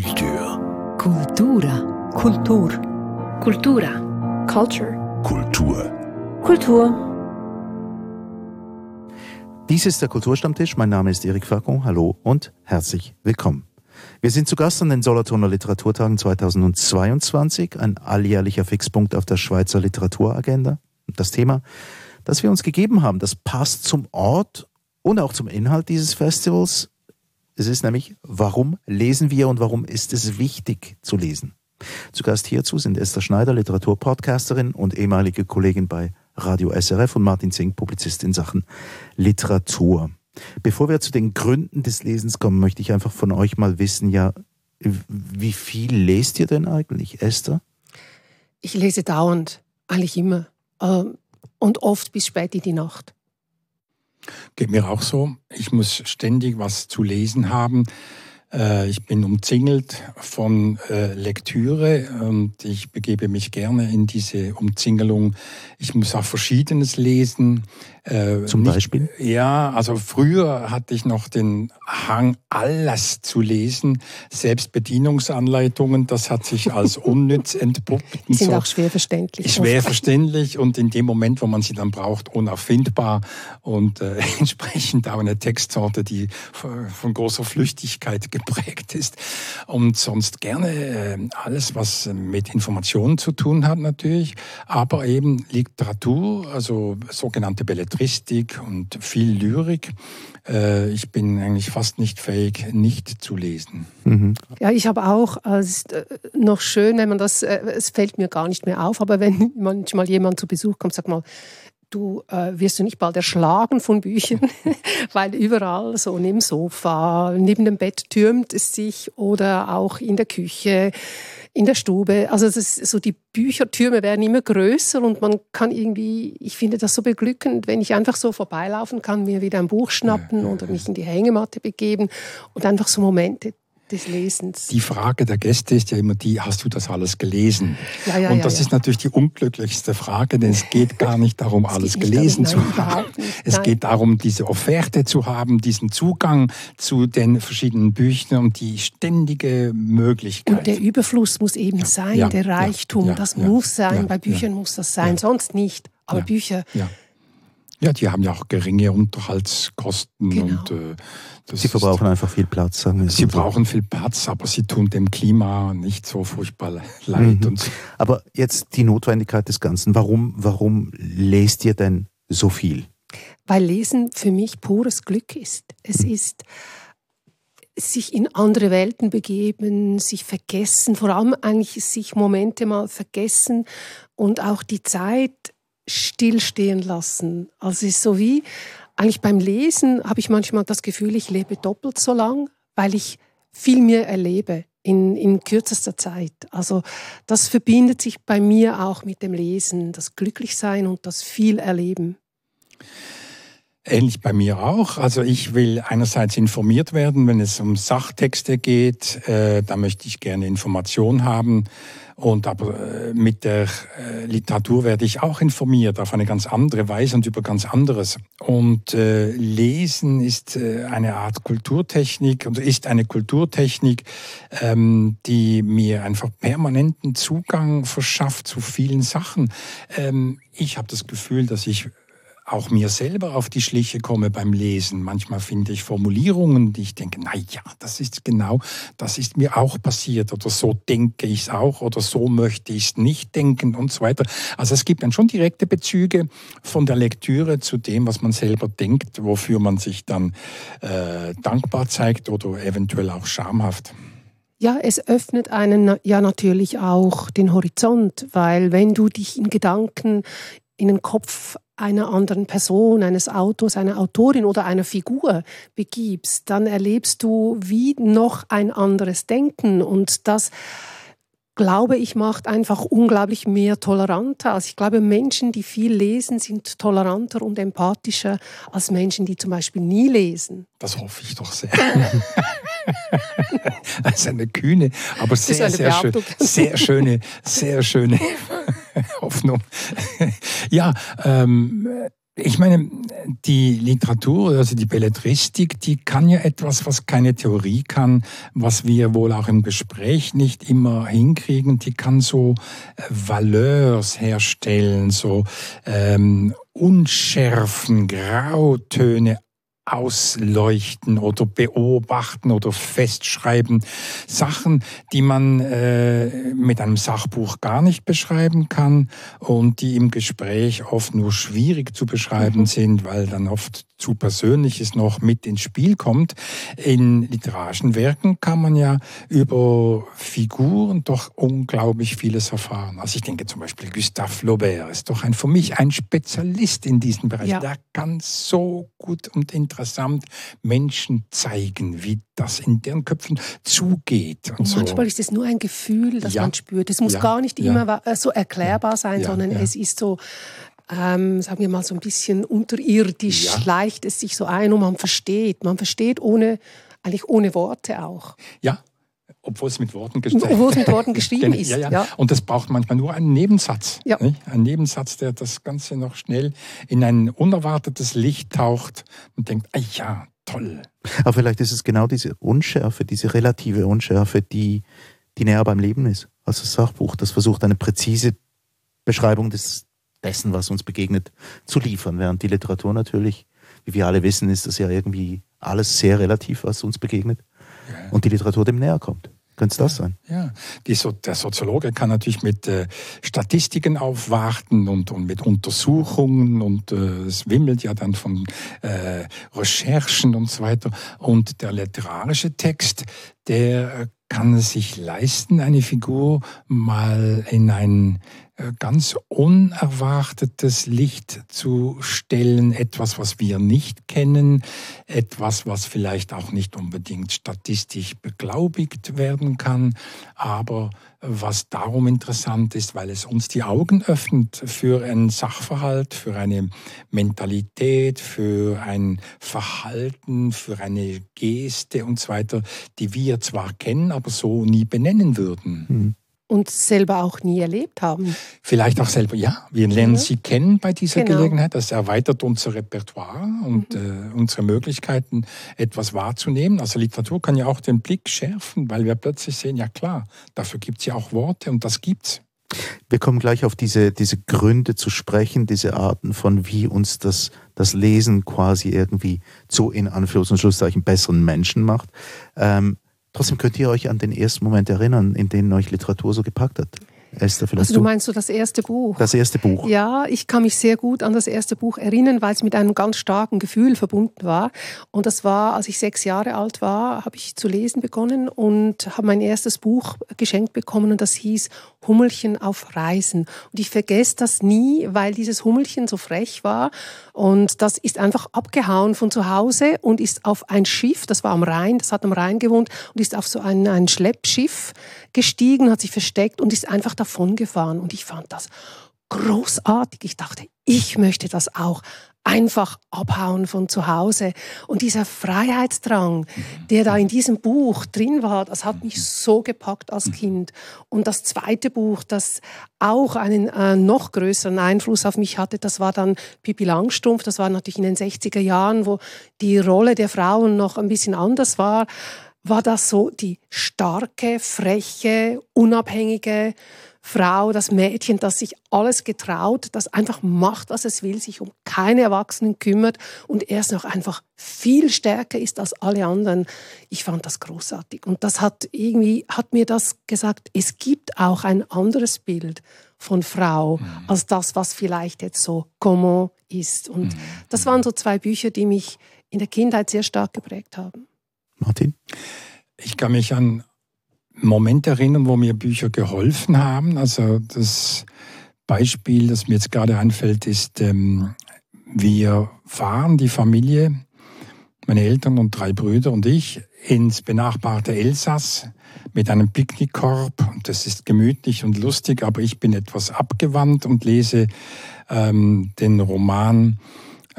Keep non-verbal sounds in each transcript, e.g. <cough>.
Kultur. Kultura. Kultur. Kultura. Culture. Kultur. Kultur. Dies ist der Kulturstammtisch. Mein Name ist Erik Facon. Hallo und herzlich willkommen. Wir sind zu Gast an den Solothurner Literaturtagen 2022, ein alljährlicher Fixpunkt auf der Schweizer Literaturagenda. Das Thema, das wir uns gegeben haben, das passt zum Ort und auch zum Inhalt dieses Festivals. Es ist nämlich, warum lesen wir und warum ist es wichtig zu lesen? Zu Gast hierzu sind Esther Schneider, Literaturpodcasterin und ehemalige Kollegin bei Radio SRF und Martin Zink, Publizist in Sachen Literatur. Bevor wir zu den Gründen des Lesens kommen, möchte ich einfach von euch mal wissen, ja, wie viel lest ihr denn eigentlich, Esther? Ich lese dauernd, eigentlich immer. Ähm, und oft bis spät in die Nacht. Geht mir auch so. Ich muss ständig was zu lesen haben. Äh, ich bin umzingelt von äh, Lektüre und ich begebe mich gerne in diese Umzingelung. Ich muss auch Verschiedenes lesen. Äh, Zum nicht, Beispiel? Ja, also früher hatte ich noch den Hang, alles zu lesen. Selbst Bedienungsanleitungen, das hat sich als <laughs> unnütz entpuppt. Die sind so. auch schwer verständlich. Schwer verständlich und in dem Moment, wo man sie dann braucht, unauffindbar und äh, <laughs> entsprechend auch eine Textsorte, die von großer Flüchtigkeit geprägt ist. Und sonst gerne äh, alles, was mit Informationen zu tun hat natürlich, aber eben Literatur, also sogenannte Belletristik Belletristik und viel Lyrik. Äh, ich bin eigentlich fast nicht fähig, nicht zu lesen. Mhm. Ja, ich habe auch, äh, es ist äh, noch schön, wenn man das, es fällt mir gar nicht mehr auf, aber wenn <laughs> manchmal jemand zu Besuch kommt, sag mal, du äh, wirst du nicht bald erschlagen von Büchern, <laughs> weil überall so neben dem Sofa, neben dem Bett türmt es sich oder auch in der Küche in der Stube. Also so die Büchertürme werden immer größer und man kann irgendwie, ich finde das so beglückend, wenn ich einfach so vorbeilaufen kann, mir wieder ein Buch schnappen oder mich in die Hängematte begeben und einfach so Momente des Lesens. Die Frage der Gäste ist ja immer die, hast du das alles gelesen? Ja, ja, und das ja, ist natürlich die unglücklichste Frage, denn es geht gar nicht darum, alles gelesen darum, nein, zu haben. Es nein. geht darum, diese Offerte zu haben, diesen Zugang zu den verschiedenen Büchern und die ständige Möglichkeit. Und der Überfluss muss eben sein, der Reichtum, das muss sein, bei Büchern muss das sein, sonst nicht. Aber Bücher... Ja, die haben ja auch geringe Unterhaltskosten genau. und äh, Sie verbrauchen einfach viel Platz, sagen wir Sie so. brauchen viel Platz, aber sie tun dem Klima nicht so furchtbar <laughs> leid. Mhm. aber jetzt die Notwendigkeit des Ganzen. Warum, warum lest ihr denn so viel? Weil Lesen für mich pures Glück ist. Es mhm. ist sich in andere Welten begeben, sich vergessen, vor allem eigentlich sich Momente mal vergessen und auch die Zeit stillstehen lassen. Also es ist so wie, eigentlich beim Lesen habe ich manchmal das Gefühl, ich lebe doppelt so lang, weil ich viel mehr erlebe in, in kürzester Zeit. Also das verbindet sich bei mir auch mit dem Lesen, das Glücklichsein und das viel Erleben. Ähnlich bei mir auch. Also ich will einerseits informiert werden, wenn es um Sachtexte geht. Äh, da möchte ich gerne Information haben. Und aber äh, mit der äh, Literatur werde ich auch informiert auf eine ganz andere Weise und über ganz anderes. Und äh, Lesen ist äh, eine Art Kulturtechnik und ist eine Kulturtechnik, ähm, die mir einfach permanenten Zugang verschafft zu vielen Sachen. Ähm, ich habe das Gefühl, dass ich auch mir selber auf die Schliche komme beim Lesen. Manchmal finde ich Formulierungen, die ich denke, na ja, das ist genau, das ist mir auch passiert oder so denke ich es auch oder so möchte ich es nicht denken und so weiter. Also es gibt dann schon direkte Bezüge von der Lektüre zu dem, was man selber denkt, wofür man sich dann äh, dankbar zeigt oder eventuell auch schamhaft. Ja, es öffnet einen ja natürlich auch den Horizont, weil wenn du dich in Gedanken in den Kopf einer anderen Person, eines Autors, einer Autorin oder einer Figur begibst, dann erlebst du wie noch ein anderes Denken und das glaube ich, macht einfach unglaublich mehr toleranter. Also ich glaube, Menschen, die viel lesen, sind toleranter und empathischer als Menschen, die zum Beispiel nie lesen. Das hoffe ich doch sehr. <laughs> <laughs> das ist eine kühne, aber sehr, sehr, schön, <laughs> sehr schöne, sehr schöne <laughs> Hoffnung. ja, ähm, Ich meine, die Literatur, also die Belletristik, die kann ja etwas, was keine Theorie kann, was wir wohl auch im Gespräch nicht immer hinkriegen. Die kann so äh, Valeurs herstellen, so ähm, Unschärfen, Grautöne, ausleuchten oder beobachten oder festschreiben. Sachen, die man äh, mit einem Sachbuch gar nicht beschreiben kann und die im Gespräch oft nur schwierig zu beschreiben mhm. sind, weil dann oft zu Persönliches noch mit ins Spiel kommt. In literarischen Werken kann man ja über Figuren doch unglaublich vieles erfahren. Also ich denke zum Beispiel Gustave Flaubert ist doch ein, für mich ein Spezialist in diesem Bereich. Ja. Der kann so gut und interessant Menschen zeigen, wie das in deren Köpfen zugeht. Und, manchmal so. ist es nur ein Gefühl, das ja. man spürt. Es muss ja. gar nicht immer so erklärbar sein, sondern es ist so ähm, sagen wir mal, so ein bisschen unterirdisch ja. schleicht es sich so ein und man versteht. Man versteht ohne, eigentlich ohne Worte auch. Ja, obwohl es mit Worten geschrieben, obwohl es mit Worten geschrieben <laughs> ist. Ja, ja. ja, Und das braucht manchmal nur einen Nebensatz. Ja. Nicht? Ein Nebensatz, der das Ganze noch schnell in ein unerwartetes Licht taucht und denkt, ah ja, toll. Aber vielleicht ist es genau diese Unschärfe, diese relative Unschärfe, die, die näher beim Leben ist als das Sachbuch. Das versucht eine präzise Beschreibung des, dessen, was uns begegnet, zu liefern. Während die Literatur natürlich, wie wir alle wissen, ist das ja irgendwie alles sehr relativ, was uns begegnet. Ja. Und die Literatur dem näher kommt. Könnte es das sein? Ja, so der Soziologe kann natürlich mit äh, Statistiken aufwarten und, und mit Untersuchungen und äh, es wimmelt ja dann von äh, Recherchen und so weiter. Und der literarische Text, der kann es sich leisten, eine Figur mal in ein äh, ganz unerwartetes Licht zu stellen, etwas, was wir nicht kennen, etwas, was vielleicht auch nicht unbedingt statistisch beglaubigt werden kann, aber was darum interessant ist, weil es uns die Augen öffnet für einen Sachverhalt, für eine Mentalität, für ein Verhalten, für eine Geste und so weiter, die wir zwar kennen, aber so nie benennen würden. Mhm und selber auch nie erlebt haben. Vielleicht auch selber, ja. Wir lernen ja. sie kennen bei dieser genau. Gelegenheit. Das erweitert unser Repertoire und mhm. äh, unsere Möglichkeiten, etwas wahrzunehmen. Also Literatur kann ja auch den Blick schärfen, weil wir plötzlich sehen, ja klar, dafür gibt es ja auch Worte und das gibt's. Wir kommen gleich auf diese, diese Gründe zu sprechen, diese Arten von, wie uns das, das Lesen quasi irgendwie zu, in Anführungs- und Schlusszeichen, besseren Menschen macht. Ähm, Trotzdem könnt ihr euch an den ersten Moment erinnern, in dem euch Literatur so gepackt hat. Esther, vielleicht also du meinst so das erste Buch? Das erste Buch. Ja, ich kann mich sehr gut an das erste Buch erinnern, weil es mit einem ganz starken Gefühl verbunden war. Und das war, als ich sechs Jahre alt war, habe ich zu lesen begonnen und habe mein erstes Buch geschenkt bekommen und das hieß Hummelchen auf Reisen. Und ich vergesse das nie, weil dieses Hummelchen so frech war. Und das ist einfach abgehauen von zu Hause und ist auf ein Schiff, das war am Rhein, das hat am Rhein gewohnt, und ist auf so ein, ein Schleppschiff gestiegen, hat sich versteckt und ist einfach davongefahren. Und ich fand das großartig. Ich dachte, ich möchte das auch einfach abhauen von zu Hause. Und dieser Freiheitsdrang, der da in diesem Buch drin war, das hat mich so gepackt als Kind. Und das zweite Buch, das auch einen äh, noch größeren Einfluss auf mich hatte, das war dann Pippi Langstrumpf. Das war natürlich in den 60er Jahren, wo die Rolle der Frauen noch ein bisschen anders war. War das so die starke, freche, unabhängige, Frau, das Mädchen, das sich alles getraut, das einfach macht, was es will, sich um keine Erwachsenen kümmert und erst noch einfach viel stärker ist als alle anderen. Ich fand das großartig und das hat irgendwie hat mir das gesagt. Es gibt auch ein anderes Bild von Frau mhm. als das, was vielleicht jetzt so comment ist. Und mhm. das waren so zwei Bücher, die mich in der Kindheit sehr stark geprägt haben. Martin? Ich kann mich an Moment erinnern, wo mir Bücher geholfen haben. Also das Beispiel, das mir jetzt gerade anfällt, ist, ähm, wir fahren die Familie, meine Eltern und drei Brüder und ich, ins benachbarte Elsass mit einem Picknickkorb. Das ist gemütlich und lustig, aber ich bin etwas abgewandt und lese ähm, den Roman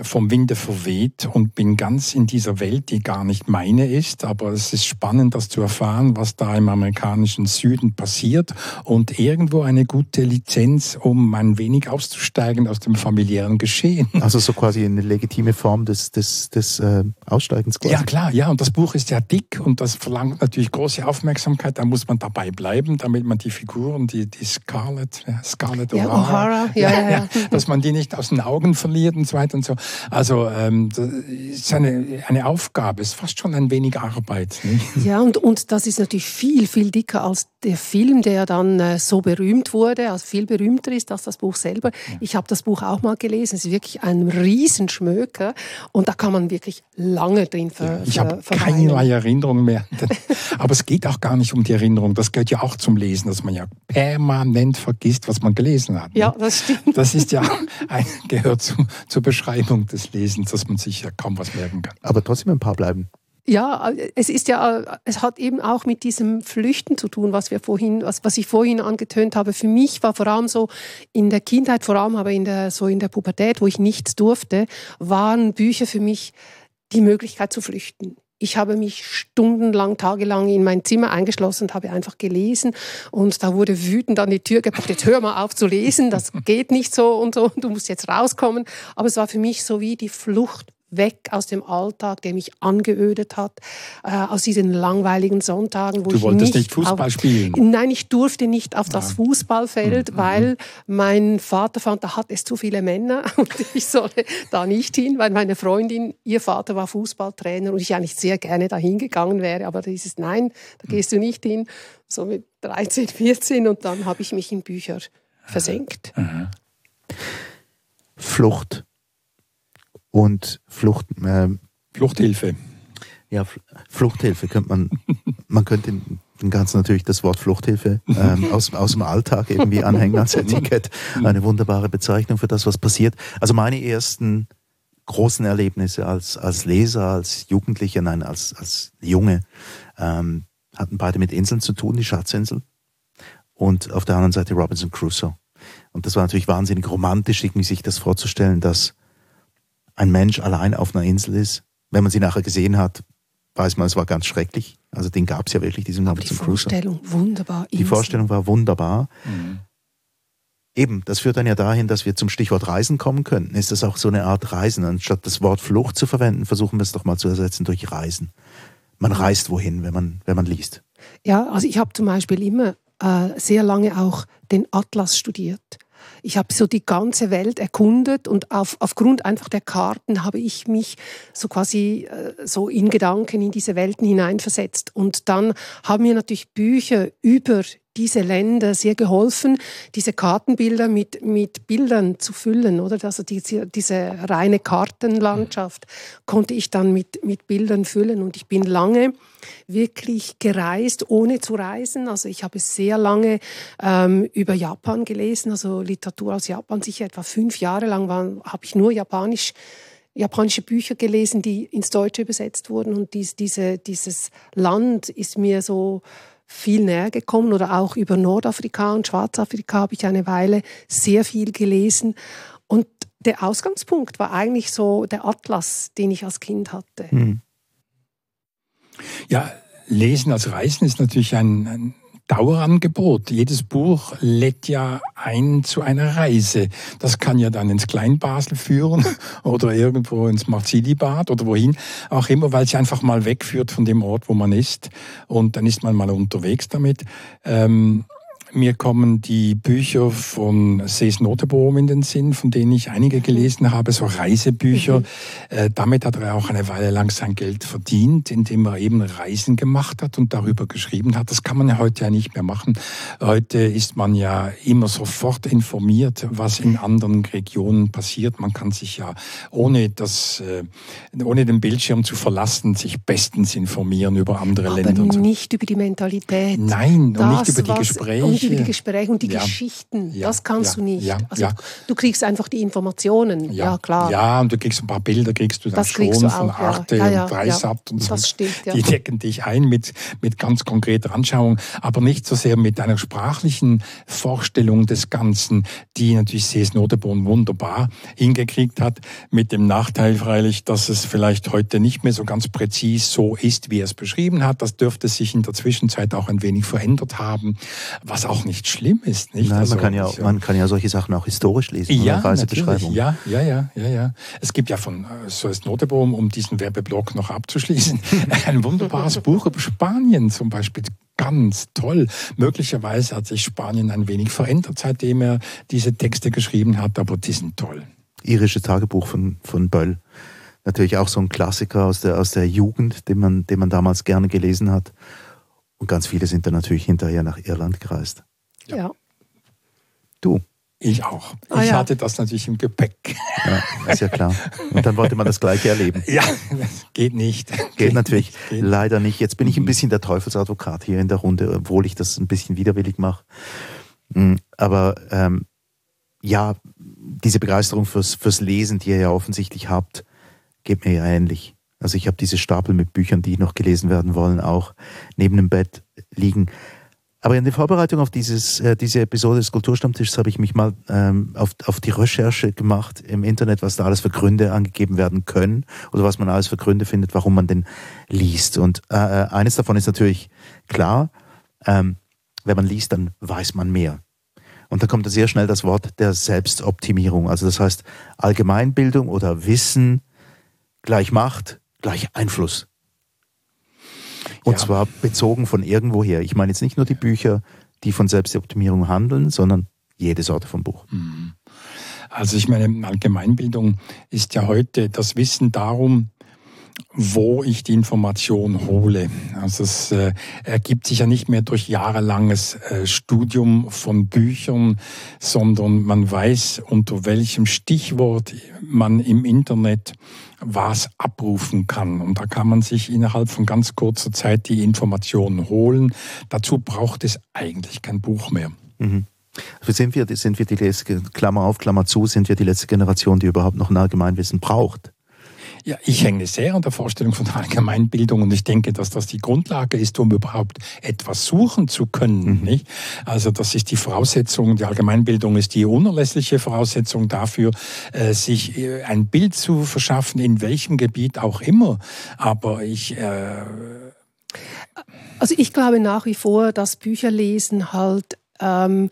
vom Winde verweht und bin ganz in dieser Welt, die gar nicht meine ist. Aber es ist spannend, das zu erfahren, was da im amerikanischen Süden passiert und irgendwo eine gute Lizenz, um ein wenig auszusteigen aus dem familiären Geschehen. Also so quasi eine legitime Form des, des, des äh, Aussteigens quasi. Ja, klar, ja. Und das Buch ist ja dick und das verlangt natürlich große Aufmerksamkeit. Da muss man dabei bleiben, damit man die Figuren, die, die Scarlett, Scarlett ja, O'Hara, ja, <laughs> ja, ja, dass man die nicht aus den Augen verliert und so weiter und so. Also ähm, das ist eine, eine Aufgabe, ist fast schon ein wenig Arbeit. Nicht? Ja, und, und das ist natürlich viel, viel dicker als der Film, der dann äh, so berühmt wurde, also viel berühmter ist als das Buch selber. Ja. Ich habe das Buch auch mal gelesen. Es ist wirklich ein Riesenschmöker und da kann man wirklich lange drin ver, ja, Ich habe keinerlei Erinnerung mehr. <laughs> Aber es geht auch gar nicht um die Erinnerung. Das gehört ja auch zum Lesen, dass man ja permanent vergisst, was man gelesen hat. Ja, das stimmt. Das ist ja ein, gehört zu, zur Beschreibung des Lesens, dass man sich ja kaum was merken kann. Aber trotzdem ein paar bleiben. Ja, es ist ja, es hat eben auch mit diesem Flüchten zu tun, was wir vorhin, was, was ich vorhin angetönt habe. Für mich war vor allem so in der Kindheit, vor allem aber in der, so in der Pubertät, wo ich nichts durfte, waren Bücher für mich die Möglichkeit zu flüchten. Ich habe mich stundenlang, tagelang in mein Zimmer eingeschlossen und habe einfach gelesen. Und da wurde wütend an die Tür gebracht, jetzt hör mal auf zu lesen, das <laughs> geht nicht so und so, du musst jetzt rauskommen. Aber es war für mich so wie die Flucht weg aus dem Alltag, der mich angeödet hat, äh, aus diesen langweiligen Sonntagen, wo du ich wolltest nicht, Fußball auf, spielen. Nein, ich durfte nicht auf das Fußballfeld, mhm. weil mein Vater fand, da hat es zu viele Männer <laughs> und ich solle da nicht hin, weil meine Freundin, ihr Vater war Fußballtrainer und ich eigentlich sehr gerne dahin gegangen wäre, aber da ist nein, da mhm. gehst du nicht hin. So mit 13, 14 und dann habe ich mich in Bücher versenkt. Mhm. Flucht und Flucht. Äh, Fluchthilfe. Ja, Fluchthilfe könnte man, man könnte dem Ganzen natürlich das Wort Fluchthilfe ähm, aus, aus dem Alltag irgendwie anhängen als Etikett. Eine wunderbare Bezeichnung für das, was passiert. Also meine ersten großen Erlebnisse als, als Leser, als Jugendlicher, nein, als, als Junge, ähm, hatten beide mit Inseln zu tun, die Schatzinsel und auf der anderen Seite Robinson Crusoe. Und das war natürlich wahnsinnig romantisch, sich das vorzustellen, dass ein Mensch allein auf einer Insel ist. Wenn man sie nachher gesehen hat, weiß man, es war ganz schrecklich. Also den gab es ja wirklich, diesen Robinson Crusoe. Die Vorstellung wunderbar. Die Vorstellung war wunderbar. Mhm. Eben, das führt dann ja dahin, dass wir zum Stichwort Reisen kommen könnten. Ist das auch so eine Art Reisen? Anstatt das Wort Flucht zu verwenden, versuchen wir es doch mal zu ersetzen durch Reisen. Man reist wohin, wenn man, wenn man liest. Ja, also ich habe zum Beispiel immer äh, sehr lange auch den Atlas studiert. Ich habe so die ganze Welt erkundet und auf, aufgrund einfach der Karten habe ich mich so quasi äh, so in Gedanken in diese Welten hineinversetzt. Und dann haben mir natürlich Bücher über diese Länder sehr geholfen, diese Kartenbilder mit, mit Bildern zu füllen, oder? Also diese, diese reine Kartenlandschaft konnte ich dann mit, mit Bildern füllen. Und ich bin lange wirklich gereist, ohne zu reisen. Also ich habe sehr lange ähm, über Japan gelesen, also Literatur aus Japan, sicher etwa fünf Jahre lang habe ich nur Japanisch japanische Bücher gelesen, die ins Deutsche übersetzt wurden. Und dies, diese, dieses Land ist mir so viel näher gekommen oder auch über Nordafrika und Schwarzafrika habe ich eine Weile sehr viel gelesen. Und der Ausgangspunkt war eigentlich so der Atlas, den ich als Kind hatte. Mhm. Ja, Lesen als Reisen ist natürlich ein, ein Dauerangebot. Jedes Buch lädt ja ein zu einer Reise. Das kann ja dann ins Kleinbasel führen <laughs> oder irgendwo ins Marzilibad oder wohin auch immer, weil es einfach mal wegführt von dem Ort, wo man ist. Und dann ist man mal unterwegs damit. Ähm, mir kommen die Bücher von Sees Notebohm in den Sinn, von denen ich einige gelesen habe, so Reisebücher. Mhm. Äh, damit hat er auch eine Weile lang sein Geld verdient, indem er eben Reisen gemacht hat und darüber geschrieben hat. Das kann man ja heute ja nicht mehr machen. Heute ist man ja immer sofort informiert, was in anderen Regionen passiert. Man kann sich ja ohne das, äh, ohne den Bildschirm zu verlassen, sich bestens informieren über andere Aber Länder. Aber nicht über die Mentalität. Nein, und nicht über die Gespräche Bündige Gespräche und die ja, Geschichten, ja, das kannst du nicht. also du kriegst einfach die Informationen, ja, klar. Ja, und du kriegst ein paar Bilder, kriegst du dann Das schon du von auch, ja. Arte und Dreisat und so. Das stimmt, ja. Die decken dich ein mit, mit ganz konkreter Anschauung, aber nicht so sehr mit einer sprachlichen Vorstellung des Ganzen, die natürlich C.S. Notebohm wunderbar hingekriegt hat, mit dem Nachteil freilich, dass es vielleicht heute nicht mehr so ganz präzis so ist, wie er es beschrieben hat. Das dürfte sich in der Zwischenzeit auch ein wenig verändert haben, was auch nicht schlimm ist. Nicht? Nein, Also, man, kann ja, man kann ja solche Sachen auch historisch lesen, ja, natürlich. Ja, ja, ja, ja, ja. Es gibt ja von äh, so ist Notebohm, um diesen Werbeblock noch abzuschließen, <laughs> ein wunderbares Buch über Spanien zum Beispiel. Ganz toll. Möglicherweise hat sich Spanien ein wenig verändert, seitdem er diese Texte geschrieben hat, aber die sind toll. Irische Tagebuch von, von Böll. Natürlich auch so ein Klassiker aus der, aus der Jugend, den man, den man damals gerne gelesen hat. Und ganz viele sind dann natürlich hinterher nach Irland gereist. ja. Du, Ich auch. Ah, ich ja. hatte das natürlich im Gepäck. ja, ist ja klar. Und dann wollte man das Gleiche erleben. Ja, geht nicht. Geht natürlich nicht. Geht. leider nicht. Jetzt bin ich ein bisschen der Teufelsadvokat hier in der Runde, obwohl ich das ein bisschen widerwillig mache. Mm, Aber ähm, ja, diese Begeisterung fürs, fürs Lesen, die ihr ja offensichtlich habt, geht mir ja ähnlich. Also ich habe diese Stapel mit Büchern, die noch gelesen werden wollen, auch neben dem Bett liegen. Aber in der Vorbereitung auf dieses, äh, diese Episode des Kulturstammtischs habe ich mich mal ähm, auf, auf die Recherche gemacht im Internet, was da alles für Gründe angegeben werden können oder was man alles für Gründe findet, warum man den liest. Und äh, äh, eines davon ist natürlich klar, ähm, wenn man liest, dann weiß man mehr. Und da kommt da sehr schnell das Wort der Selbstoptimierung. Also das heißt Allgemeinbildung oder Wissen gleich Macht gleich Einfluss. Und Ja. zwar bezogen von irgendwoher. Ich meine jetzt nicht nur die Bücher, die von Selbstoptimierung handeln, sondern jede Sorte von Buch. Also ich meine, Allgemeinbildung ist ja heute das Wissen darum, wo ich die Information hole. Also es äh, ergibt sich ja nicht mehr durch jahrelanges äh, Studium von Büchern, sondern man weiß, unter welchem Stichwort man im Internet was abrufen kann. Und da kann man sich innerhalb von ganz kurzer Zeit die Informationen holen. Dazu braucht es eigentlich kein Buch mehr. Mhm. Sind wir, sind wir die letzte, Klammer auf, Klammer zu, sind wir die letzte Generation, die überhaupt noch ein Allgemeinwissen braucht? Ja, ich hänge sehr an der Vorstellung von Allgemeinbildung und ich denke, dass das die Grundlage ist, um überhaupt etwas suchen zu können. Nicht? Also das ist die Voraussetzung, die Allgemeinbildung ist die unerlässliche Voraussetzung dafür, äh, sich äh, ein Bild zu verschaffen, in welchem Gebiet auch immer. Aber ich äh, Also ich glaube nach wie vor, dass Bücherlesen halt ähm,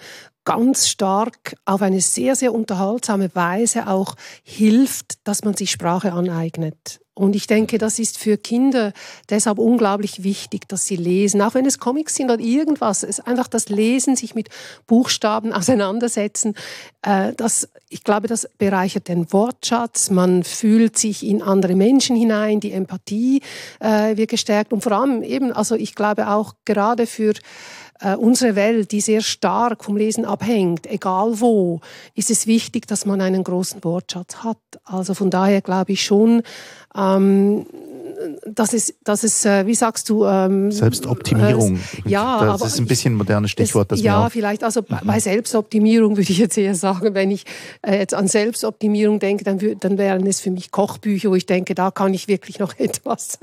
ganz stark auf eine sehr, sehr unterhaltsame Weise auch hilft, dass man sich Sprache aneignet. Und ich denke, das ist für Kinder deshalb unglaublich wichtig, dass sie lesen, auch wenn es Comics sind oder irgendwas. Es ist einfach das Lesen, sich mit Buchstaben <laughs> auseinandersetzen. Äh, das, ich glaube, das bereichert den Wortschatz. Man fühlt sich in andere Menschen hinein. Die Empathie äh, wird gestärkt. Und vor allem eben, also ich glaube auch gerade für äh, unsere Welt, die sehr stark vom Lesen abhängt, egal wo, ist es wichtig, dass man einen großen Wortschatz hat. Also von daher glaube ich schon, ähm, dass es, dass es äh, wie sagst du, ähm, Selbstoptimierung. Äh, ja, das aber ist ein bisschen ein modernes Stichwort. Das ja, vielleicht. Also bei- bei Selbstoptimierung würde ich jetzt eher sagen, wenn ich äh, jetzt an Selbstoptimierung denke, dann, dann wären es für mich Kochbücher, wo ich denke, da kann ich wirklich noch <laughs> etwas.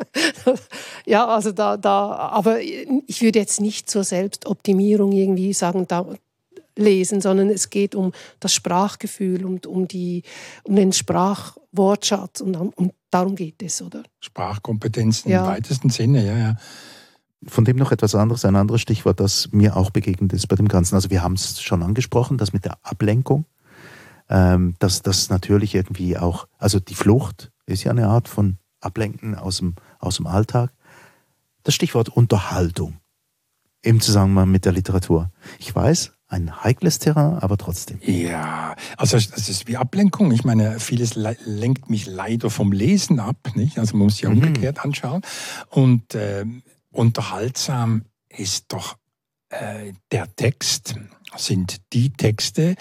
ja, also da, da, aber ich würde jetzt nicht zur Selbstoptimierung irgendwie sagen, da lesen, sondern es geht um das Sprachgefühl und um, die, um den Sprachwortschatz und um, um, darum geht es, oder? Sprachkompetenzen Ja. im weitesten Sinne, ja, ja. Von dem noch etwas anderes, ein anderes Stichwort, das mir auch begegnet ist bei dem Ganzen. Also wir haben es schon angesprochen, das mit der Ablenkung, ähm, dass das natürlich irgendwie auch, also die Flucht ist ja eine Art von Ablenken aus dem, aus dem Alltag. Das Stichwort Unterhaltung im Zusammenhang mit der Literatur. Ich weiß, ein heikles Terrain, aber trotzdem. Ja, also das ist wie Ablenkung. Ich meine, vieles le lenkt mich leider vom Lesen ab, nicht? Also man muss ja Mhm. umgekehrt anschauen. Und ähm, unterhaltsam ist doch äh, der Text, sind die Texte,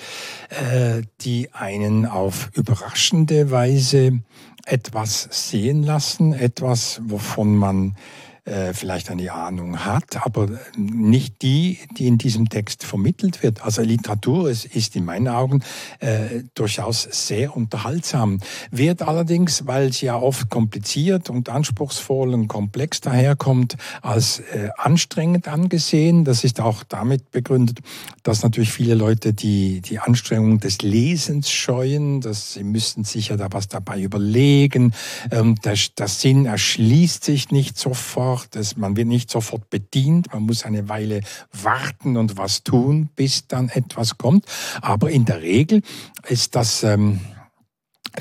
äh, die einen auf überraschende Weise etwas sehen lassen, etwas, wovon man äh, vielleicht eine Ahnung hat, aber nicht die, die in diesem Text vermittelt wird. Also Literatur ist, ist in meinen Augen äh, durchaus sehr unterhaltsam, wird allerdings, weil sie ja oft kompliziert und anspruchsvoll und komplex daherkommt, als äh, anstrengend angesehen. Das ist auch damit begründet, dass natürlich viele Leute die, die Anstrengung des Lesens scheuen, dass sie müssen sich ja da was dabei überlegen. Ähm, der, der Sinn erschließt sich nicht sofort einfach, dass man wird nicht sofort bedient, man muss eine Weile warten und was tun, bis dann etwas kommt. Aber in der Regel ist das ähm,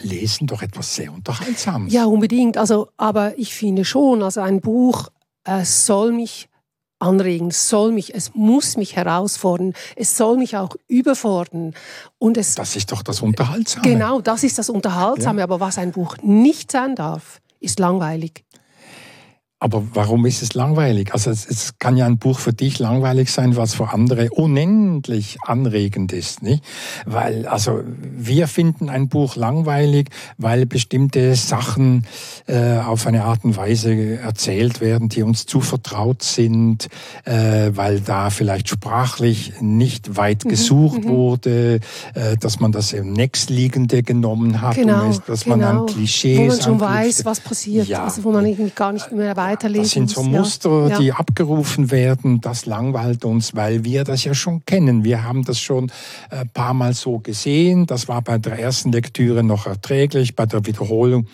Lesen doch etwas sehr Unterhaltsames. Ja, unbedingt. Also, aber ich finde schon, also ein Buch äh, soll mich anregen, es soll mich, es muss mich herausfordern, es soll mich auch überfordern. Und es, das ist doch das Unterhaltsame. Genau, das ist das Unterhaltsame. Ja. Aber was ein Buch nicht sein darf, ist langweilig. Aber warum ist es langweilig? Also es, es, kann ja ein Buch für dich langweilig sein, was für andere unendlich anregend ist, nicht? Weil also wir finden ein Buch langweilig, weil bestimmte Sachen äh, auf eine Art und Weise erzählt werden, die uns zu vertraut sind, äh, weil da vielleicht sprachlich nicht weit mhm, gesucht mhm, wurde, äh, dass man das im nächstliegende genommen hat, genau, und dass genau. man an Klischees wo man schon weiß, was passiert, ja. also wo man gar nicht mehr weiß weiterlesen. Das sind so Muster, ja. die abgerufen werden. Das langweilt uns, weil wir das ja schon kennen. Wir haben das schon ein paar Mal so gesehen. Das war bei der ersten Lektüre noch erträglich. Bei der Wiederholung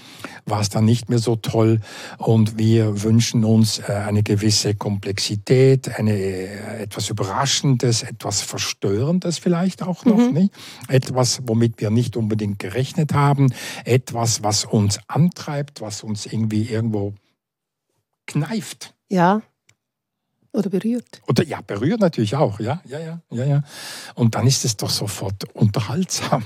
war es dann nicht mehr so toll. Und wir wünschen uns äh, eine gewisse Komplexität, eine, äh, etwas Überraschendes, etwas Verstörendes vielleicht auch noch. Mhm. Nicht? Etwas, womit wir nicht unbedingt gerechnet haben. Etwas, was uns antreibt, was uns irgendwie irgendwo kneift. Ja. Oder berührt. Oder ja, berührt natürlich auch, ja, ja, ja, ja, ja. Und dann ist es doch sofort unterhaltsam.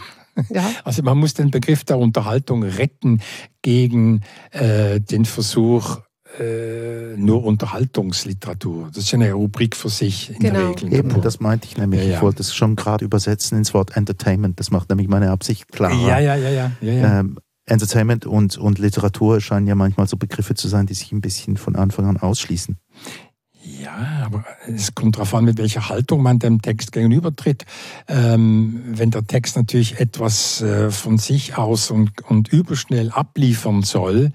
Ja. <laughs> Also man muss den Begriff der Unterhaltung retten gegen äh, den Versuch, äh, nur Unterhaltungsliteratur. Das ist eine Rubrik für sich in genau. der Regel. Eben, das meinte ich nämlich. Ja, ja. Ich wollte es schon gerade übersetzen ins Wort Entertainment. Das macht nämlich meine Absicht klar. Ja, ja, ja, ja. ja, ja. Ähm, Entertainment und, und Literatur scheinen ja manchmal so Begriffe zu sein, die sich ein bisschen von Anfang an ausschließen. Ja, aber es kommt darauf an, mit welcher Haltung man dem Text gegenübertritt. Ähm, wenn der Text natürlich etwas äh, von sich aus und, und überschnell abliefern soll,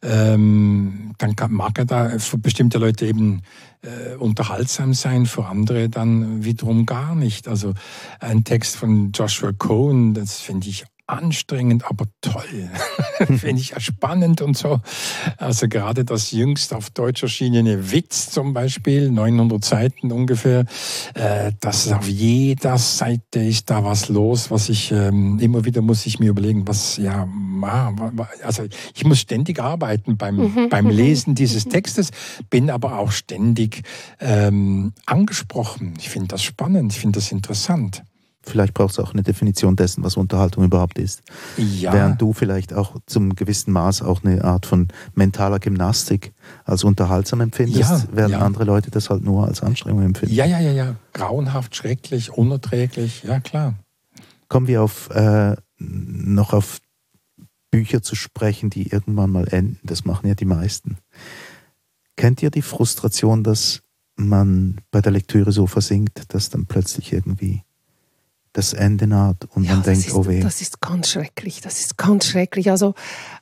ähm, dann kann, mag er da für bestimmte Leute eben äh, unterhaltsam sein, für andere dann wiederum gar nicht. Also ein Text von Joshua Cohen, das finde ich anstrengend, aber toll. <laughs> Finde ich ja spannend und so. Also gerade das jüngst auf Deutsch erschienene Witz zum Beispiel, 900 Seiten ungefähr, äh, das auf jeder Seite ist da was los, was ich ähm, immer wieder muss ich mir überlegen, was ja, also ich muss ständig arbeiten beim, mhm. beim <laughs> Lesen dieses Textes, bin aber auch ständig ähm, angesprochen. Ich finde das spannend, ich finde das interessant. Vielleicht brauchst du auch eine Definition dessen, was Unterhaltung überhaupt ist. Ja. Während du vielleicht auch zum gewissen Maß auch eine Art von mentaler Gymnastik als unterhaltsam empfindest, ja, während ja. andere Leute das halt nur als Anstrengung empfinden. Ja, ja, ja, ja. Grauenhaft, schrecklich, unerträglich, ja klar. Kommen wir auf, äh, noch auf Bücher zu sprechen, die irgendwann mal enden. Das machen ja die meisten. Kennt ihr die Frustration, dass man bei der Lektüre so versinkt, dass dann plötzlich irgendwie das Ende naht und ja, man denkt, ist, oh weh. Das ist ganz schrecklich, das ist ganz schrecklich. Also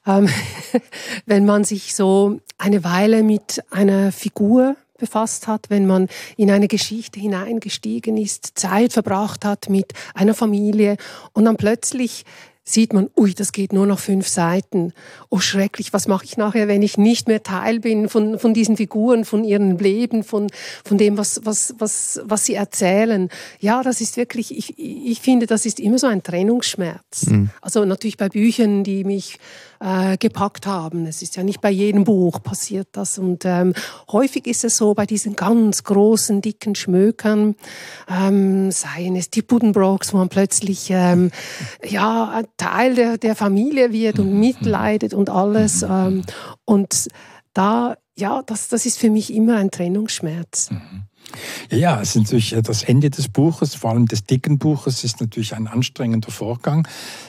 ähm, <laughs> wenn man sich so eine Weile mit einer Figur befasst hat, wenn man in eine Geschichte hineingestiegen ist, Zeit verbracht hat mit einer Familie und dann plötzlich sieht man, ui, das geht nur noch fünf Seiten. Oh, schrecklich, was mache ich nachher, wenn ich nicht mehr Teil bin von, von diesen Figuren, von ihrem Leben, von, von dem, was, was, was, was sie erzählen. Ja, das ist wirklich, ich, ich finde, das ist immer so ein Trennungsschmerz. Mhm. Also natürlich bei Büchern, die mich äh, gepackt haben. Es ist ja nicht bei jedem Buch passiert das. Und ähm, häufig ist es so bei diesen ganz großen, dicken Schmökern, ähm, seien es die Buddenbrooks, wo man plötzlich ähm, ja, Teil der, der Familie wird und mitleidet und alles. Ähm, und da, ja, das, das ist für mich immer ein Trennungsschmerz. Mhm. Ja, es ist natürlich das Ende des Buches, vor allem des dicken Buches, ist natürlich ein anstrengender Vorgang.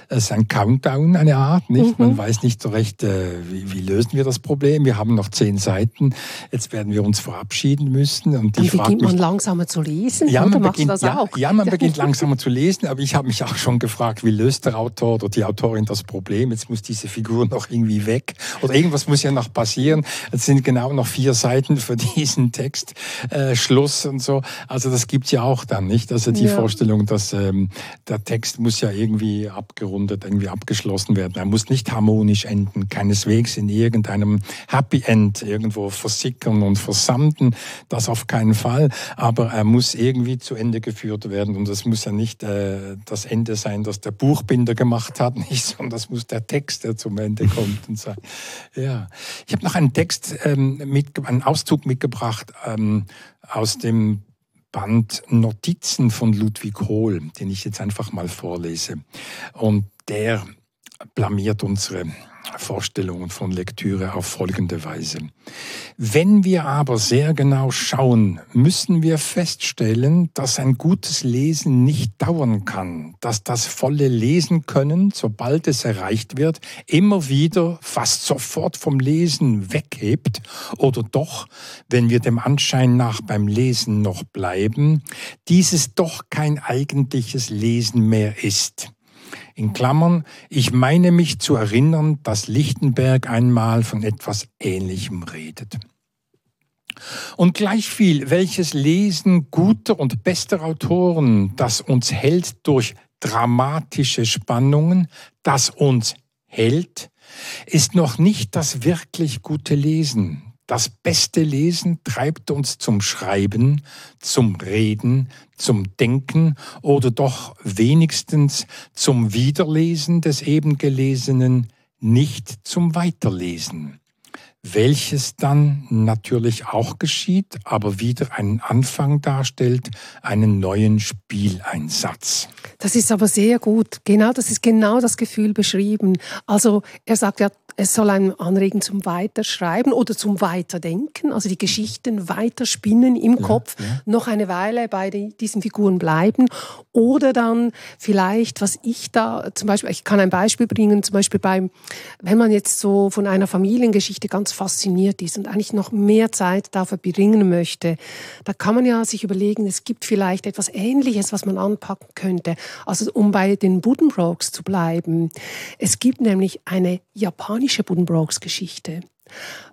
Es ist ein Countdown, eine Art, nicht? Mhm. Man weiß nicht so recht, äh, wie, wie, lösen wir das Problem. Wir haben noch zehn Seiten. Jetzt werden wir uns verabschieden müssen. Und Dann beginnt man mich, langsamer zu lesen. Ja, man beginnt, ja, ja, man beginnt <laughs> langsamer zu lesen. Aber ich habe mich auch schon gefragt, wie löst der Autor oder die Autorin das Problem? Jetzt muss diese Figur noch irgendwie weg oder irgendwas muss ja noch passieren. Es sind genau noch vier Seiten für diesen Text. Äh, Schluss und so. Also das gibt's ja auch dann, nicht? Also die ja. Vorstellung, dass ähm, der Text muss ja irgendwie abgerundet, irgendwie abgeschlossen werden. Er muss nicht harmonisch enden, keineswegs in irgendeinem Happy End irgendwo versickern und versanden. Das auf keinen Fall. Aber er muss irgendwie zu Ende geführt werden und das muss ja nicht äh, das Ende sein, das der Buchbinder gemacht hat, <laughs> nicht, sondern das muss der Text, der zum Ende kommt und sein. Ja, ich habe noch einen Text ähm, mit, einen Auszug mitgebracht ähm, aus dem Band Notizen von Ludwig Hohl, den ich jetzt einfach mal vorlese. Und der blamiert unsere Vorstellungen von Lektüre auf folgende Weise. Wenn wir aber sehr genau schauen, müssen wir feststellen, dass ein gutes Lesen nicht dauern kann, dass das volle Lesen können, sobald es erreicht wird, immer wieder fast sofort vom Lesen weghebt oder doch, wenn wir dem Anschein nach beim Lesen noch bleiben, dieses doch kein eigentliches Lesen mehr ist. In Klammern, ich meine mich zu erinnern, dass Lichtenberg einmal von etwas Ähnlichem redet. Und gleich viel, welches Lesen guter und bester Autoren, das uns hält durch dramatische Spannungen, das uns hält, ist noch nicht das wirklich gute Lesen. Das beste Lesen treibt uns zum Schreiben, zum Reden, zum Denken oder doch wenigstens zum Wiederlesen des eben Gelesenen, nicht zum Weiterlesen welches dann natürlich auch geschieht, aber wieder einen Anfang darstellt, einen neuen Spieleinsatz. Das ist aber sehr gut. Genau, das ist genau das Gefühl beschrieben. Also er sagt ja, es soll einen anregen zum Weiterschreiben oder zum Weiterdenken, also die Geschichten weiterspinnen im ja, Kopf, ja. noch eine Weile bei diesen Figuren bleiben oder dann vielleicht, was ich da zum Beispiel, ich kann ein Beispiel bringen, zum Beispiel beim, wenn man jetzt so von einer Familiengeschichte ganz fasziniert ist und eigentlich noch mehr Zeit dafür verbringen möchte, da kann man ja sich überlegen, es gibt vielleicht etwas Ähnliches, was man anpacken könnte. Also um bei den Buddenbrooks zu bleiben. Es gibt nämlich eine japanische Buddenbrooks Geschichte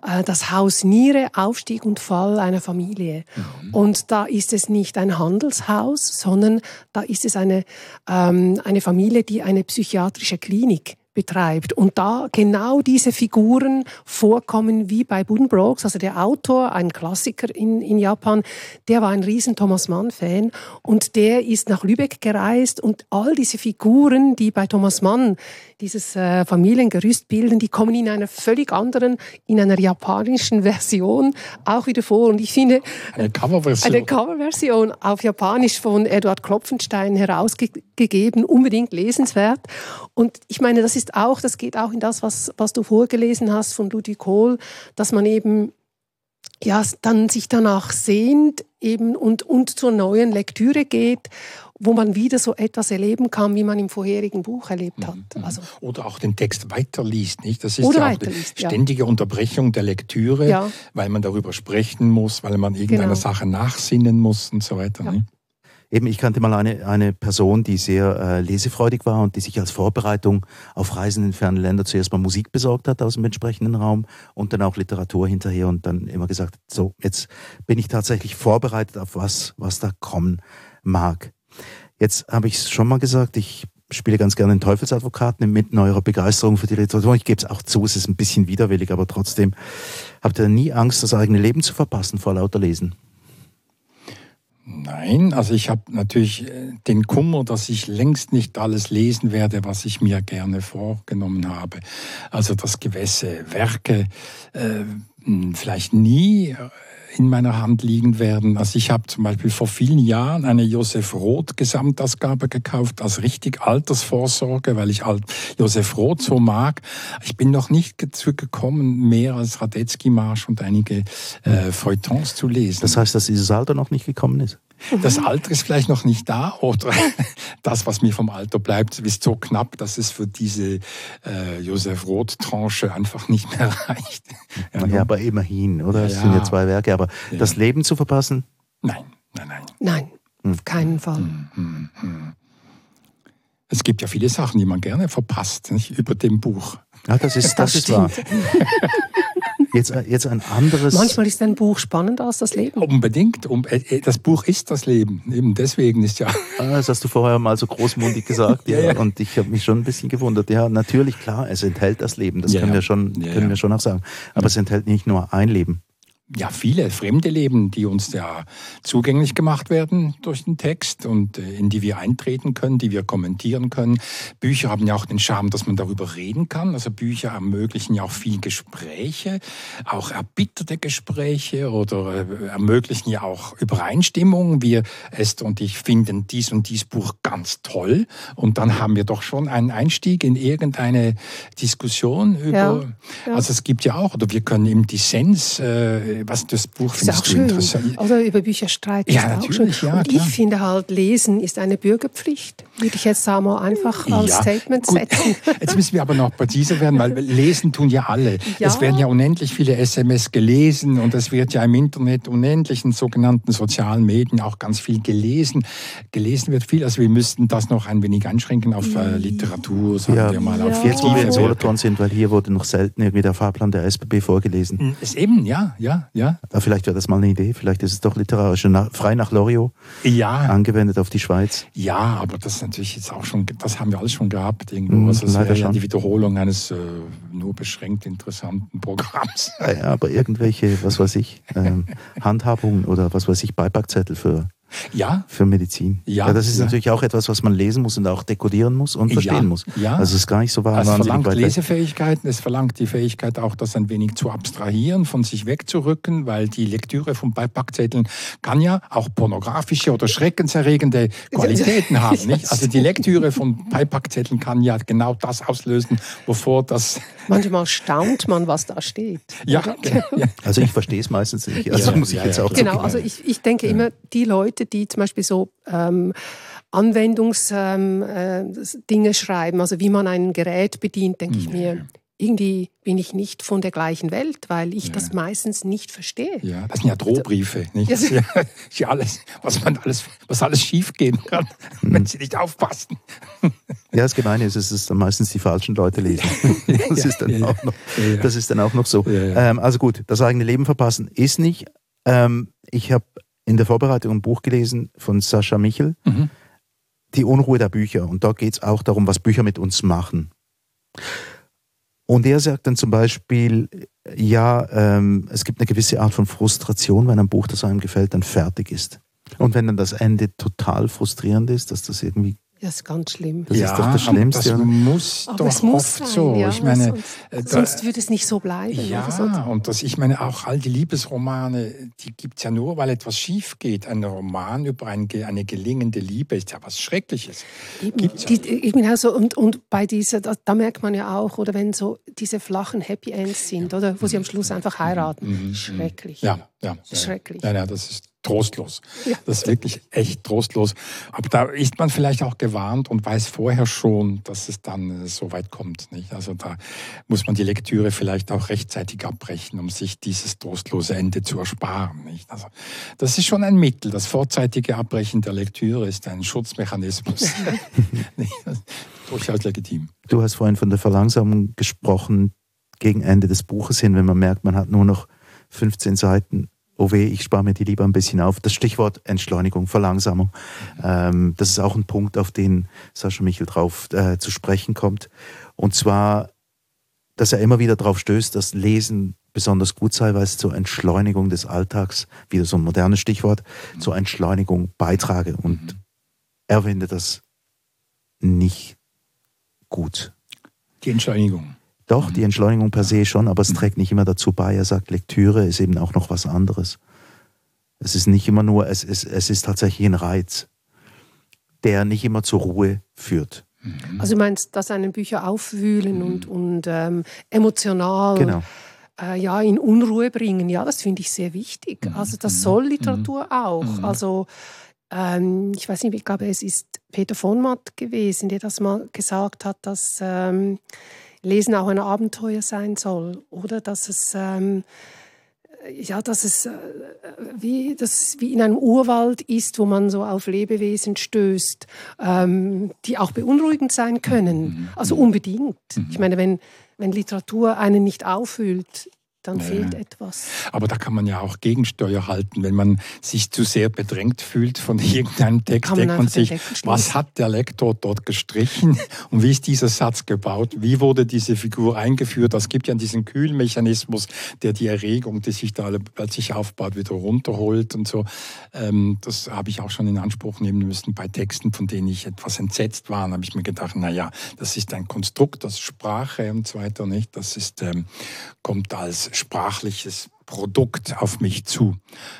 äh, das Haus Niere, Aufstieg und Fall einer Familie. Mhm. Und da ist es nicht ein Handelshaus, sondern da ist es eine, ähm, eine Familie, die eine psychiatrische Klinik betreibt. Und da genau diese Figuren vorkommen wie bei Buddenbrooks, also der Autor, ein Klassiker in, in Japan, der war ein riesen Thomas Mann-Fan und der ist nach Lübeck gereist und all diese Figuren, die bei Thomas Mann dieses äh, Familiengerüst bilden, die kommen in einer völlig anderen, in einer japanischen Version auch wieder vor. Und ich finde, eine Coverversion, eine Coverversion auf Japanisch von Eduard Klopfenstein herausgegeben, unbedingt lesenswert. Und ich meine, das ist auch, das geht auch in das, was, was du vorgelesen hast von Ludwig Kohl, dass man eben ja, dann sich danach sehnt eben und, und zur neuen Lektüre geht wo man wieder so etwas erleben kann, wie man im vorherigen Buch erlebt hat. Mhm. Also Oder auch den Text weiterliest. Nicht? Das ist ja auch die ständige ja. Unterbrechung der Lektüre, ja. weil man darüber sprechen muss, weil man irgendeiner genau. Sache nachsinnen muss und so weiter. Ja. Eben, ich kannte mal eine, eine Person, die sehr äh, lesefreudig war und die sich als Vorbereitung auf Reisen in fernen Länder zuerst mal Musik besorgt hat aus dem entsprechenden Raum und dann auch Literatur hinterher und dann immer gesagt, so, jetzt bin ich tatsächlich vorbereitet auf was, was da kommen mag. Jetzt habe ich es schon mal gesagt, ich spiele ganz gerne den Teufelsadvokaten inmitten eurer Begeisterung für die Literatur. Ich gebe es auch zu, es ist ein bisschen widerwillig, aber trotzdem habt ihr nie Angst, das eigene Leben zu verpassen vor lauter Lesen? Nein, also ich habe natürlich äh, den Kummer, dass ich längst nicht alles lesen werde, was ich mir gerne vorgenommen habe. Also dass gewisse Werke äh, vielleicht nie in meiner Hand liegen werden. Also ich habe zum Beispiel vor vielen Jahren eine Josef Roth Gesamtausgabe gekauft als richtig Altersvorsorge, weil ich Josef Roth so mag. Ich bin noch nicht dazu gekommen, mehr als Radetzky Marsch und einige äh, Feuilletons zu lesen. Das heißt, dass dieses Alter noch nicht gekommen ist? Das Alter ist vielleicht noch nicht da oder <laughs> das, was mir vom Alter bleibt, ist so knapp, dass es für diese äh, Josef Roth-Tranche einfach nicht mehr <laughs> reicht. Ja, ja aber immerhin, oder? Es ja. sind ja zwei Werke, aber ja. das Leben zu verpassen? Nein, nein, nein. Nein, hm. auf keinen Fall. Hm, hm, hm. Es gibt ja viele Sachen, die man gerne verpasst, nicht? über dem Buch. Ja, das ist, das, das ist wahr. <laughs> Jetzt, äh, jetzt ein anderes. Manchmal ist ein Buch spannender als das Leben. Unbedingt. Äh, äh, das Buch ist das Leben. Eben deswegen ist ja. Ah, das hast du vorher mal so großmundig gesagt. <laughs> ja, ja. Und ich habe mich schon ein bisschen gewundert. Ja, natürlich, klar, es enthält das Leben. Das ja, können, wir schon, können wir schon auch sagen. Aber es enthält nicht nur ein Leben ja, viele fremde Leben, die uns ja zugänglich gemacht werden durch den Text und äh, in die wir eintreten können, die wir kommentieren können. Bücher haben ja auch den Charme, dass man darüber reden kann. Also Bücher ermöglichen ja auch viel Gespräche, auch erbitterte Gespräche oder äh, ermöglichen ja auch Übereinstimmung. Wir, Esther und ich, finden dies und dies Buch ganz toll und dann haben wir doch schon einen Einstieg in irgendeine Diskussion über, ja, ja. also es gibt ja auch, oder wir können im Dissens äh, was das Buch findest ist auch schön. interessant? Also über Bücher streiten ja, ist auch schön. Ja, und ich finde halt, Lesen ist eine Bürgerpflicht. Würde ich jetzt mal einfach als ja, Statement gut. setzen. <laughs> Jetzt müssen wir aber noch präziser werden, weil lesen tun ja alle. Ja. Es werden ja unendlich viele SMS gelesen und es wird ja im Internet unendlich in sogenannten sozialen Medien auch ganz viel gelesen. Gelesen wird viel, also wir müssten das noch ein wenig einschränken auf äh, Literatur, sagen ja. wir mal. Auf Jetzt, wo wir in Solothurn sind, weil hier wurde noch selten irgendwie der Fahrplan der SBB vorgelesen. Ist eben, ja, ja ja. Aber vielleicht wäre das mal eine Idee, vielleicht ist es doch literarisch frei nach Loriot ja. angewendet auf die Schweiz. Ja, aber das ist natürlich jetzt auch schon, das haben wir alles schon gehabt irgendwo. Mhm, also das wäre ja die Wiederholung eines äh, nur beschränkt interessanten Programms. Ja, ja, aber irgendwelche, was weiß ich, ähm, <laughs> Handhabungen oder was weiß ich, Beipackzettel für ja. für Medizin. Ja, ja das ist ja. natürlich auch etwas, was man lesen muss und auch dekodieren muss und verstehen ja. muss. Ja. Also es ist gar nicht so wahr. Also es verlangt Lesefähigkeiten, es verlangt die Fähigkeit auch, das ein wenig zu abstrahieren, von sich wegzurücken, weil die Lektüre von Beipackzetteln kann ja auch pornografische oder schreckenserregende Qualitäten haben. <laughs> Nicht? Also die Lektüre von Beipackzetteln kann ja genau das auslösen, wovor das... <laughs> Manchmal staunt man, was da steht. Ja, Also ich verstehe es meistens nicht. Also muss ich jetzt auch Genau, also ich, ich denke immer, die Leute, die zum Beispiel so ähm, Anwendungsdinge ähm, äh, schreiben, also wie man ein Gerät bedient, denke ich mir, irgendwie bin ich nicht von der gleichen Welt, weil ich ja. das meistens nicht verstehe. Ja, das sind ja Drohbriefe, nicht? Das <laughs> ist ja, alles, was man alles, was alles schiefgehen kann, mhm. wenn sie nicht aufpassen. Ja, das Gemeine ist, es ist dann meistens die falschen Leute lesen. <laughs> Das ist dann auch noch, das ist dann auch noch so. Ähm, also gut, das eigene Leben verpassen ist nicht. Ähm, ich habe in der Vorbereitung ein Buch gelesen von Sascha Michel, mhm. Die Unruhe der Bücher. Und da geht es auch darum, was Bücher mit uns machen. Und er sagt dann zum Beispiel, ja, ähm, es gibt eine gewisse Art von Frustration, wenn ein Buch, das einem gefällt, dann fertig ist. Und wenn dann das Ende total frustrierend ist, dass das irgendwie das ist ganz schlimm. Das ja, ist doch das Schlimmste. Das muss aber doch es muss oft sein, so. Ja, ich meine, sonst, äh, da, sonst würde es nicht so bleiben. Ja, und das, ich meine, auch all die Liebesromane, die gibt es ja nur, weil etwas schief geht. Ein Roman über ein, eine gelingende Liebe ist ja was Schreckliches. Gibt's die, ja. eben also, und, und bei dieser, da, da, merkt man ja auch, oder wenn so diese flachen Happy Ends sind, oder wo sie am Schluss einfach heiraten. Mhm, mhm. Schrecklich. Ja, ja. Schrecklich. Ja, ja, das ist trostlos. Ja. Das ist wirklich echt trostlos. Aber da ist man vielleicht auch gewarnt und weiß vorher schon, dass es dann äh, so weit kommt. Nicht? Also da muss man die Lektüre vielleicht auch rechtzeitig abbrechen, um sich dieses trostlose Ende zu ersparen. Nicht? Also das ist schon ein Mittel. Das vorzeitige Abbrechen der Lektüre ist ein Schutzmechanismus. <laughs> <laughs> durchaus legitim. Du hast vorhin von der Verlangsamung gesprochen gegen Ende des Buches hin, wenn man merkt, man hat nur noch 15 Seiten oh weh, ich spare mir die lieber ein bisschen auf. Das Stichwort Entschleunigung, Verlangsamung. Ähm, das ist auch ein Punkt, auf den Sascha Michel drauf äh, zu sprechen kommt. Und zwar, dass er immer wieder darauf stößt, dass Lesen besonders gut sei, weil es zur Entschleunigung des Alltags, wieder so ein modernes Stichwort, zur Entschleunigung beitrage. Und mhm. er findet das nicht gut. Die Entschleunigung. Doch, die Entschleunigung per se schon, aber es trägt nicht immer dazu bei. Er sagt, Lektüre ist eben auch noch was anderes. Es ist nicht immer nur, es ist, es ist tatsächlich ein Reiz, der nicht immer zur Ruhe führt. Mhm. Also du meinst, dass einen Bücher aufwühlen und, und ähm, emotional Genau. äh, ja, in Unruhe bringen. Ja, das finde ich sehr wichtig. Also das soll Literatur auch. Also ähm, ich weiß nicht, ich glaube, es ist Peter von Matt gewesen, der das mal gesagt hat, dass ähm, Lesen auch ein Abenteuer sein soll, oder dass es ähm, ja, dass es äh, wie, dass es wie in einem Urwald ist, wo man so auf Lebewesen stößt, ähm, die auch beunruhigend sein können. Also unbedingt. Ich meine, wenn, wenn Literatur einen nicht auffühlt, dann fehlt etwas. Aber da kann man ja auch Gegensteuer halten, wenn man sich zu sehr bedrängt fühlt von <laughs> irgendeinem Text, man denkt man sich, was hat der Lektor dort gestrichen <laughs> und wie ist dieser Satz gebaut? Wie wurde diese Figur eingeführt? Es gibt ja diesen Kühlmechanismus, der die Erregung, die sich da plötzlich aufbaut, wieder runterholt und so. Ähm, das habe ich auch schon in Anspruch nehmen müssen bei Texten, von denen ich etwas entsetzt war. Dann habe ich mir gedacht, na ja, das ist ein Konstrukt, das ist Sprache und so weiter, nicht? Das ist, ähm, kommt als sprachliches Produkt auf mich zu.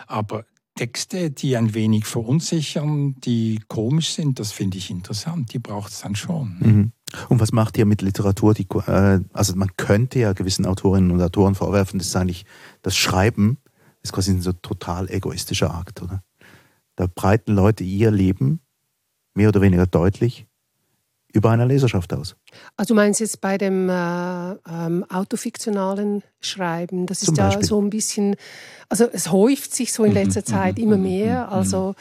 Aber Texte, die ein wenig verunsichern, die komisch sind, das finde ich interessant. Die braucht es dann schon. Mhm. Und was macht ihr mit Literatur? Die, äh, also man könnte ja gewissen Autorinnen und Autoren vorwerfen, das ist eigentlich das Schreiben ist quasi ein so total egoistischer Akt, oder? Da breiten Leute ihr Leben mehr oder weniger deutlich über einer Leserschaft aus. Also du meinst jetzt bei dem äh, ähm, autofiktionalen Schreiben, das ist ja so ein bisschen, also es häuft sich so in letzter Zeit immer mehr. Also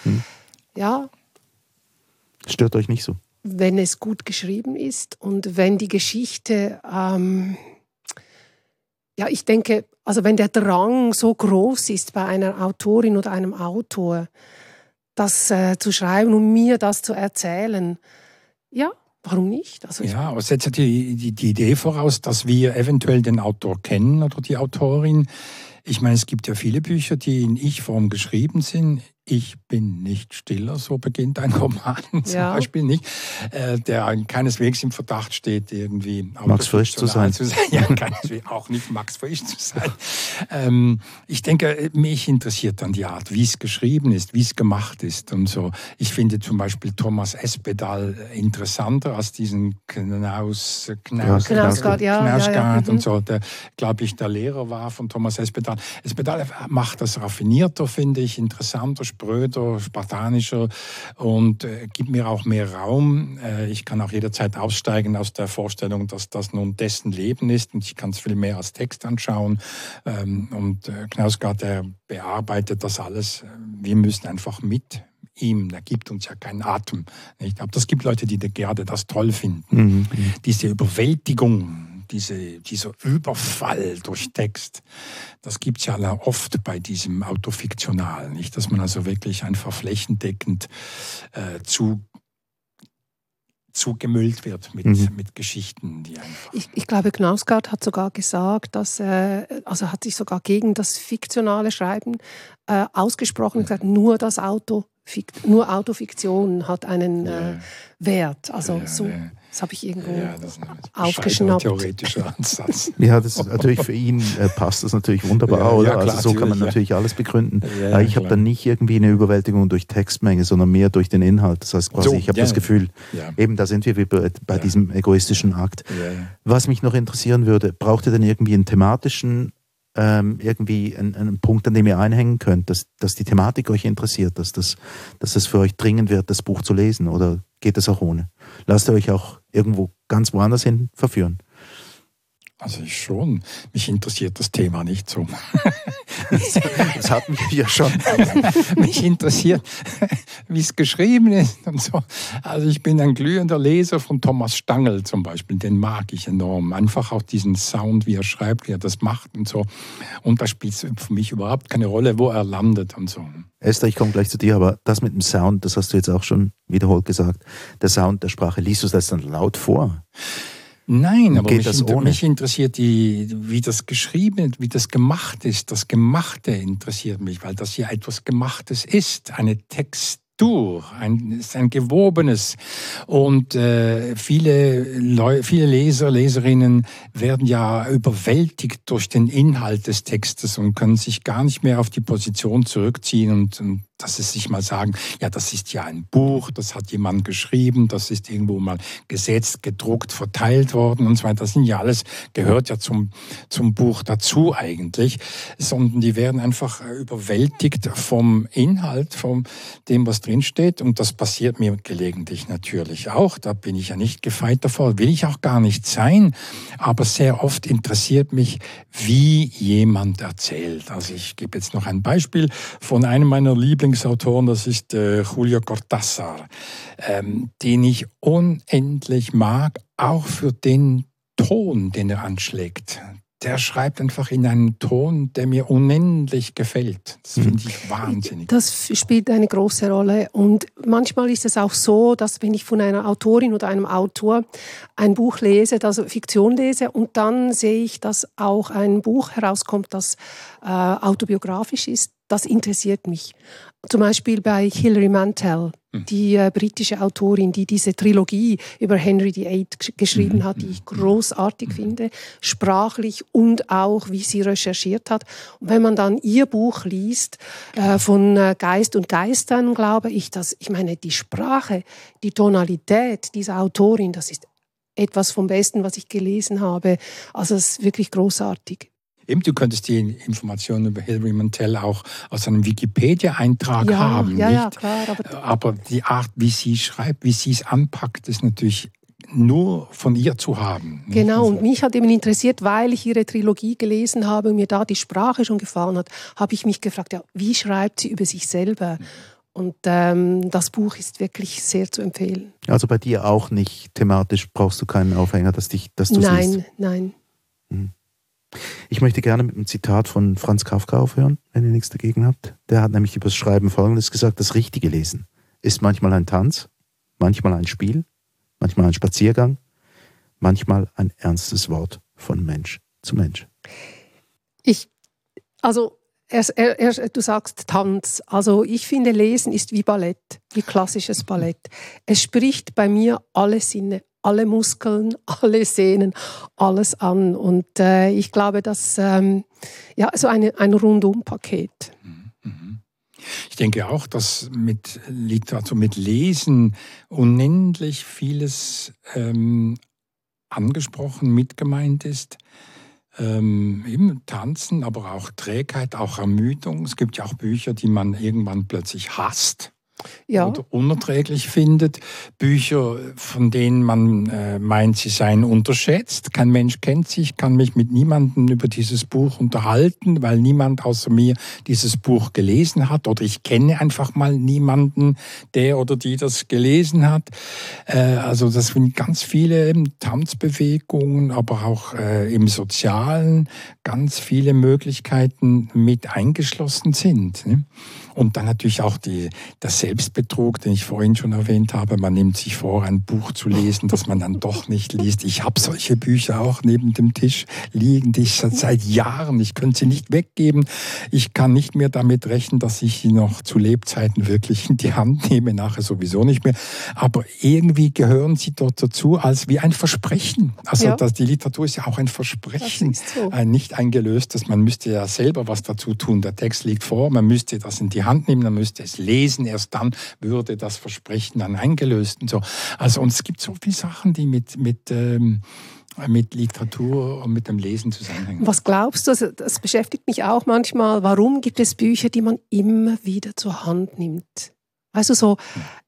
ja, Stört euch nicht so? wenn es gut geschrieben ist und wenn die Geschichte, ähm, ja, ich denke, also wenn der Drang so groß ist bei einer Autorin oder einem Autor, das äh, zu schreiben und mir das zu erzählen, ja, warum nicht? Also Ja, aber setzt ja die, die, die Idee voraus, dass wir eventuell den Autor kennen oder die Autorin. Ich meine, es gibt ja viele Bücher, die in Ich-Form geschrieben sind. Ich bin nicht stiller, so beginnt ein Roman <laughs> zum Ja. Beispiel nicht, äh, der keineswegs im Verdacht steht, irgendwie Max Frisch zu sein. autofiktional <laughs> Ja, keineswegs auch nicht Max Frisch zu sein. Ähm, ich denke, mich interessiert dann die Art, wie es geschrieben ist, wie es gemacht ist und so. Ich finde zum Beispiel Thomas Espedal interessanter als diesen Knaus, Knaus, Knausgard, ja, ja, ja, Knausgard mhm. und so, der, glaube ich, der Lehrer war von Thomas Espedal. Espedal macht das raffinierter, finde ich, interessanter, spröder, spartanischer und äh, gibt mir auch mehr Raum. Äh, ich kann auch jederzeit aussteigen aus der Vorstellung, dass das nun dessen Leben ist und ich kann es viel mehr als Text anschauen. Ähm, und äh, Knausgard, der bearbeitet das alles. Wir müssen einfach mit ihm, der gibt uns ja keinen Atem. Nicht? Aber das gibt Leute, die gerade das toll finden Mhm. diese Überwältigung, diese, dieser Überfall durch Text, das gibt es ja oft bei diesem Autofiktional, nicht? Dass man also wirklich einfach flächendeckend äh, zu zugemüllt wird mit, Mhm. mit Geschichten, die einfach. ich, ich glaube, Knausgard hat sogar gesagt, dass er, also hat sich sogar gegen das fiktionale Schreiben äh, ausgesprochen und gesagt, nur das Auto, nur Autofiktion hat einen äh, Wert. Also Ja, so, ja. Das habe ich irgendwo Ja, das ist ein aufgeschnappt. theoretischer Ansatz. <laughs> Ja, das ist natürlich für ihn äh, passt das natürlich wunderbar, Ja, oder? ja, klar, also so kann man natürlich, alles begründen. Ich habe dann nicht irgendwie eine Überwältigung durch Textmenge, sondern mehr durch den Inhalt. Das heißt quasi, So, ich habe ja, das Gefühl, Ja, eben da sind wir wie bei, bei Ja. diesem egoistischen Akt. ja, ja. Was mich noch interessieren würde, braucht ihr denn irgendwie einen thematischen, ähm, irgendwie einen, einen Punkt, an dem ihr einhängen könnt, dass, dass die Thematik euch interessiert, dass das, dass es für euch dringend wird, das Buch zu lesen? Oder geht es auch ohne? Lasst ihr euch auch irgendwo ganz woanders hin verführen? Also ich schon. Mich interessiert das Thema nicht so. <laughs> <laughs> Das hatten wir ja schon. <laughs> Mich interessiert, wie es geschrieben ist und so. Also ich bin ein glühender Leser von Thomas Stangl zum Beispiel. Den mag ich enorm. Einfach auch diesen Sound, wie er schreibt, wie er das macht und so. Und da spielt es für mich überhaupt keine Rolle, wo er landet und so. Esther, ich komme gleich zu dir, aber das mit dem Sound, das hast du jetzt auch schon wiederholt gesagt. Der Sound der Sprache, liest du das dann laut vor? Nein, aber mich, inter mich interessiert die, wie das geschrieben, wie das gemacht ist. Das Gemachte interessiert mich, weil das ja etwas Gemachtes ist. Eine durch, ein, ist ein gewobenes. Und äh, viele, Leu viele Leser, Leserinnen werden ja überwältigt durch den Inhalt des Textes und können sich gar nicht mehr auf die Position zurückziehen und, und dass sie sich mal sagen, ja, das ist ja ein Buch, das hat jemand geschrieben, das ist irgendwo mal gesetzt, gedruckt, verteilt worden und so weiter. Das sind ja alles, gehört ja zum, zum Buch dazu eigentlich, sondern die werden einfach überwältigt vom Inhalt, vom dem, was drinsteht. Und das passiert mir gelegentlich natürlich auch. Da bin ich ja nicht gefeit davor, will ich auch gar nicht sein. Aber sehr oft interessiert mich, wie jemand erzählt. Also ich gebe jetzt noch ein Beispiel von einem meiner Lieblings Lieblingsautoren, das ist äh, Julio Cortázar, ähm, den ich unendlich mag, auch für den Ton, den er anschlägt der schreibt einfach in einem Ton, der mir unendlich gefällt. Das finde ich wahnsinnig. Das spielt eine große Rolle. Und manchmal ist es auch so, dass wenn ich von einer Autorin oder einem Autor ein Buch lese, also Fiktion lese, und dann sehe ich, dass auch ein Buch herauskommt, das äh, autobiografisch ist, das interessiert mich. Zum Beispiel bei Hilary Mantel, hm. die äh, britische Autorin, die diese Trilogie über Henry VIII geschrieben hm, hat, die ich großartig finde, sprachlich und auch, wie sie recherchiert hat. Und wenn man dann ihr Buch liest, äh, von äh, Geist und Geistern, glaube ich, dass, ich meine, die Sprache, die Tonalität dieser Autorin, das ist etwas vom Besten, was ich gelesen habe. Also es ist wirklich großartig. Eben, du könntest die Informationen über Hilary Mantel auch aus einem Wikipedia-Eintrag ja, haben. Ja, nicht? ja, klar. Aber, aber die Art, wie sie schreibt, wie sie es anpackt, ist natürlich nur von ihr zu haben. Genau, und mich hat eben interessiert, weil ich ihre Trilogie gelesen habe und mir da die Sprache schon gefallen hat, habe ich mich gefragt, ja, wie schreibt sie über sich selber? Und ähm, das Buch ist wirklich sehr zu empfehlen. Also bei dir auch nicht thematisch brauchst du keinen Aufhänger, dass, dich, dass du nein, siehst? Nein, nein. Hm. Ich möchte gerne mit einem Zitat von Franz Kafka aufhören, wenn ihr nichts dagegen habt. Der hat nämlich über das Schreiben Folgendes gesagt, das richtige Lesen ist manchmal ein Tanz, manchmal ein Spiel, manchmal ein Spaziergang, manchmal ein ernstes Wort von Mensch zu Mensch. Ich, also er, er, er, du sagst Tanz. Also ich finde, Lesen ist wie Ballett, wie klassisches Ballett. Es spricht bei mir alle Sinne alle Muskeln, <laughs> alle Sehnen, alles an. Und äh, ich glaube, dass ähm, ja so eine, ein Rundum-Paket. Mhm, mhm. Ich denke auch, dass mit Literatur, mit Lesen unendlich vieles ähm, angesprochen, mitgemeint ist. Ähm, eben Tanzen, aber auch Trägheit, auch Ermüdung. Es gibt ja auch Bücher, die man irgendwann plötzlich hasst ja. oder unerträglich findet. Bücher, von denen man äh, meint, sie seien unterschätzt. Kein Mensch kennt sich, kann mich mit niemandem über dieses Buch unterhalten, weil niemand außer mir dieses Buch gelesen hat. Oder ich kenne einfach mal niemanden, der oder die das gelesen hat. Äh, also das sind ganz viele Tanzbewegungen, aber auch äh, im Sozialen ganz viele Möglichkeiten mit eingeschlossen sind. Ne? Und dann natürlich auch die, der Selbstbetrug, den ich vorhin schon erwähnt habe. Man nimmt sich vor, ein Buch zu lesen, das man dann doch nicht liest. Ich habe solche Bücher auch neben dem Tisch liegen, die ich seit Jahren, ich könnte sie nicht weggeben. Ich kann nicht mehr damit rechnen, dass ich sie noch zu Lebzeiten wirklich in die Hand nehme, nachher sowieso nicht mehr. Aber irgendwie gehören sie dort dazu als wie ein Versprechen. Also ja. das, die Literatur ist ja auch ein Versprechen, so. ein nicht eingelöstes. Man müsste ja selber was dazu tun. Der Text liegt vor, man müsste das in die Hand nehmen, dann müsste es lesen, erst dann würde das Versprechen dann eingelöst und so. Also und es gibt so viele Sachen, die mit, mit ähm, mit Literatur und mit dem Lesen zusammenhängen. Was glaubst du, also das beschäftigt mich auch manchmal, warum gibt es Bücher, die man immer wieder zur Hand nimmt? Weißt du, so,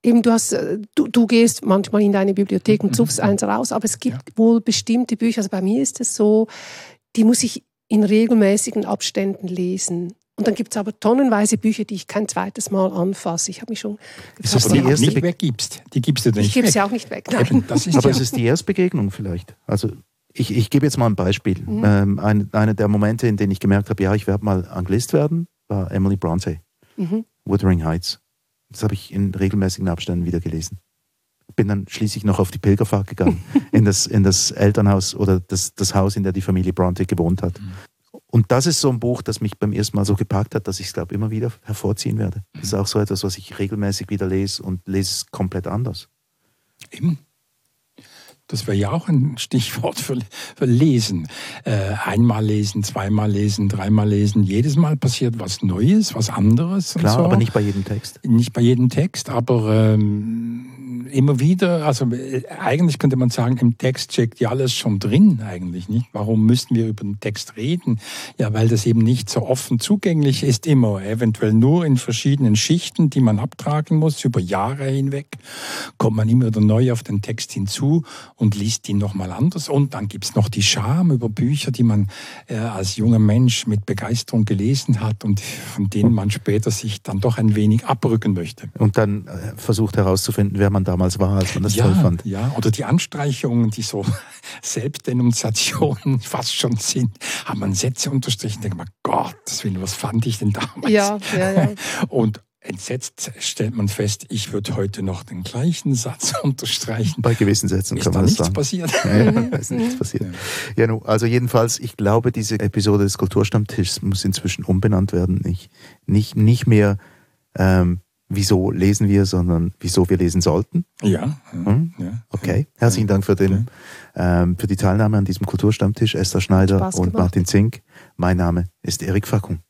eben du hast, äh, du, du gehst manchmal in deine Bibliothek und suchst eins raus, aber es gibt ja. wohl bestimmte Bücher, also bei mir ist es so, die muss ich in regelmäßigen Abständen lesen. Und dann gibt es aber tonnenweise Bücher, die ich kein zweites Mal anfasse. Ich habe mich schon gefragt, ist die erste nicht weggibst. Die gibst du nicht Ich gebe sie auch nicht weg. Nein. Eben, aber ja. es ist die Erstbegegnung vielleicht. Also ich, ich gebe jetzt mal ein Beispiel. Mhm. Ähm, ein, einer der Momente, in denen ich gemerkt habe, ja, ich werde mal Anglist werden, war Emily Bronte, mhm. Wuthering Heights. Das habe ich in regelmäßigen Abständen wieder gelesen. Bin dann schließlich noch auf die Pilgerfahrt gegangen, <laughs> in, das, in das Elternhaus oder das, das Haus, in dem die Familie Bronte gewohnt hat. Mhm. Und das ist so ein Buch, das mich beim ersten Mal so gepackt hat, dass ich es, glaube immer wieder hervorziehen werde. Das ist auch so etwas, was ich regelmäßig wieder lese und lese es komplett anders. Eben. Das wäre ja auch ein Stichwort für, für Lesen. Äh, einmal lesen, zweimal lesen, dreimal lesen. Jedes Mal passiert was Neues, was anderes. Klar, so. aber nicht bei jedem Text. Nicht bei jedem Text, aber ähm, immer wieder, also äh, eigentlich könnte man sagen, im Text steckt ja alles schon drin eigentlich, nicht? Warum müssten wir über den Text reden? Ja, weil das eben nicht so offen zugänglich ist immer, eventuell nur in verschiedenen Schichten, die man abtragen muss, über Jahre hinweg kommt man immer wieder neu auf den Text hinzu und liest ihn nochmal anders. Und dann gibt's noch die Scham über Bücher, die man äh, als junger Mensch mit Begeisterung gelesen hat und von denen man später sich dann doch ein wenig abrücken möchte. Und dann äh, versucht herauszufinden, wer man damals war, als man das ja, toll fand. Ja, oder die Anstreichungen, die so <laughs> Selbstdenunziationen <laughs> fast schon sind, hat man Sätze unterstrichen, denkt man, Gott, was fand ich denn damals? Ja, ja, ja. <laughs> Und entsetzt stellt man fest, ich würde heute noch den gleichen Satz <laughs> unterstreichen. Bei gewissen Sätzen Ist kann da man das nichts sagen. passiert? Ja, ja, da ist nichts <laughs> passiert. Ja, nu, also jedenfalls, ich glaube, diese Episode des Kulturstammtischs muss inzwischen umbenannt werden. Ich, nicht, nicht mehr, ähm, wieso lesen wir, sondern wieso wir lesen sollten. Ja. Hm? ja. Okay, herzlichen Dank für, den, ähm, für die Teilnahme an diesem Kulturstammtisch. Esther Schneider und. Martin Zink. Mein Name ist Erik Fackung.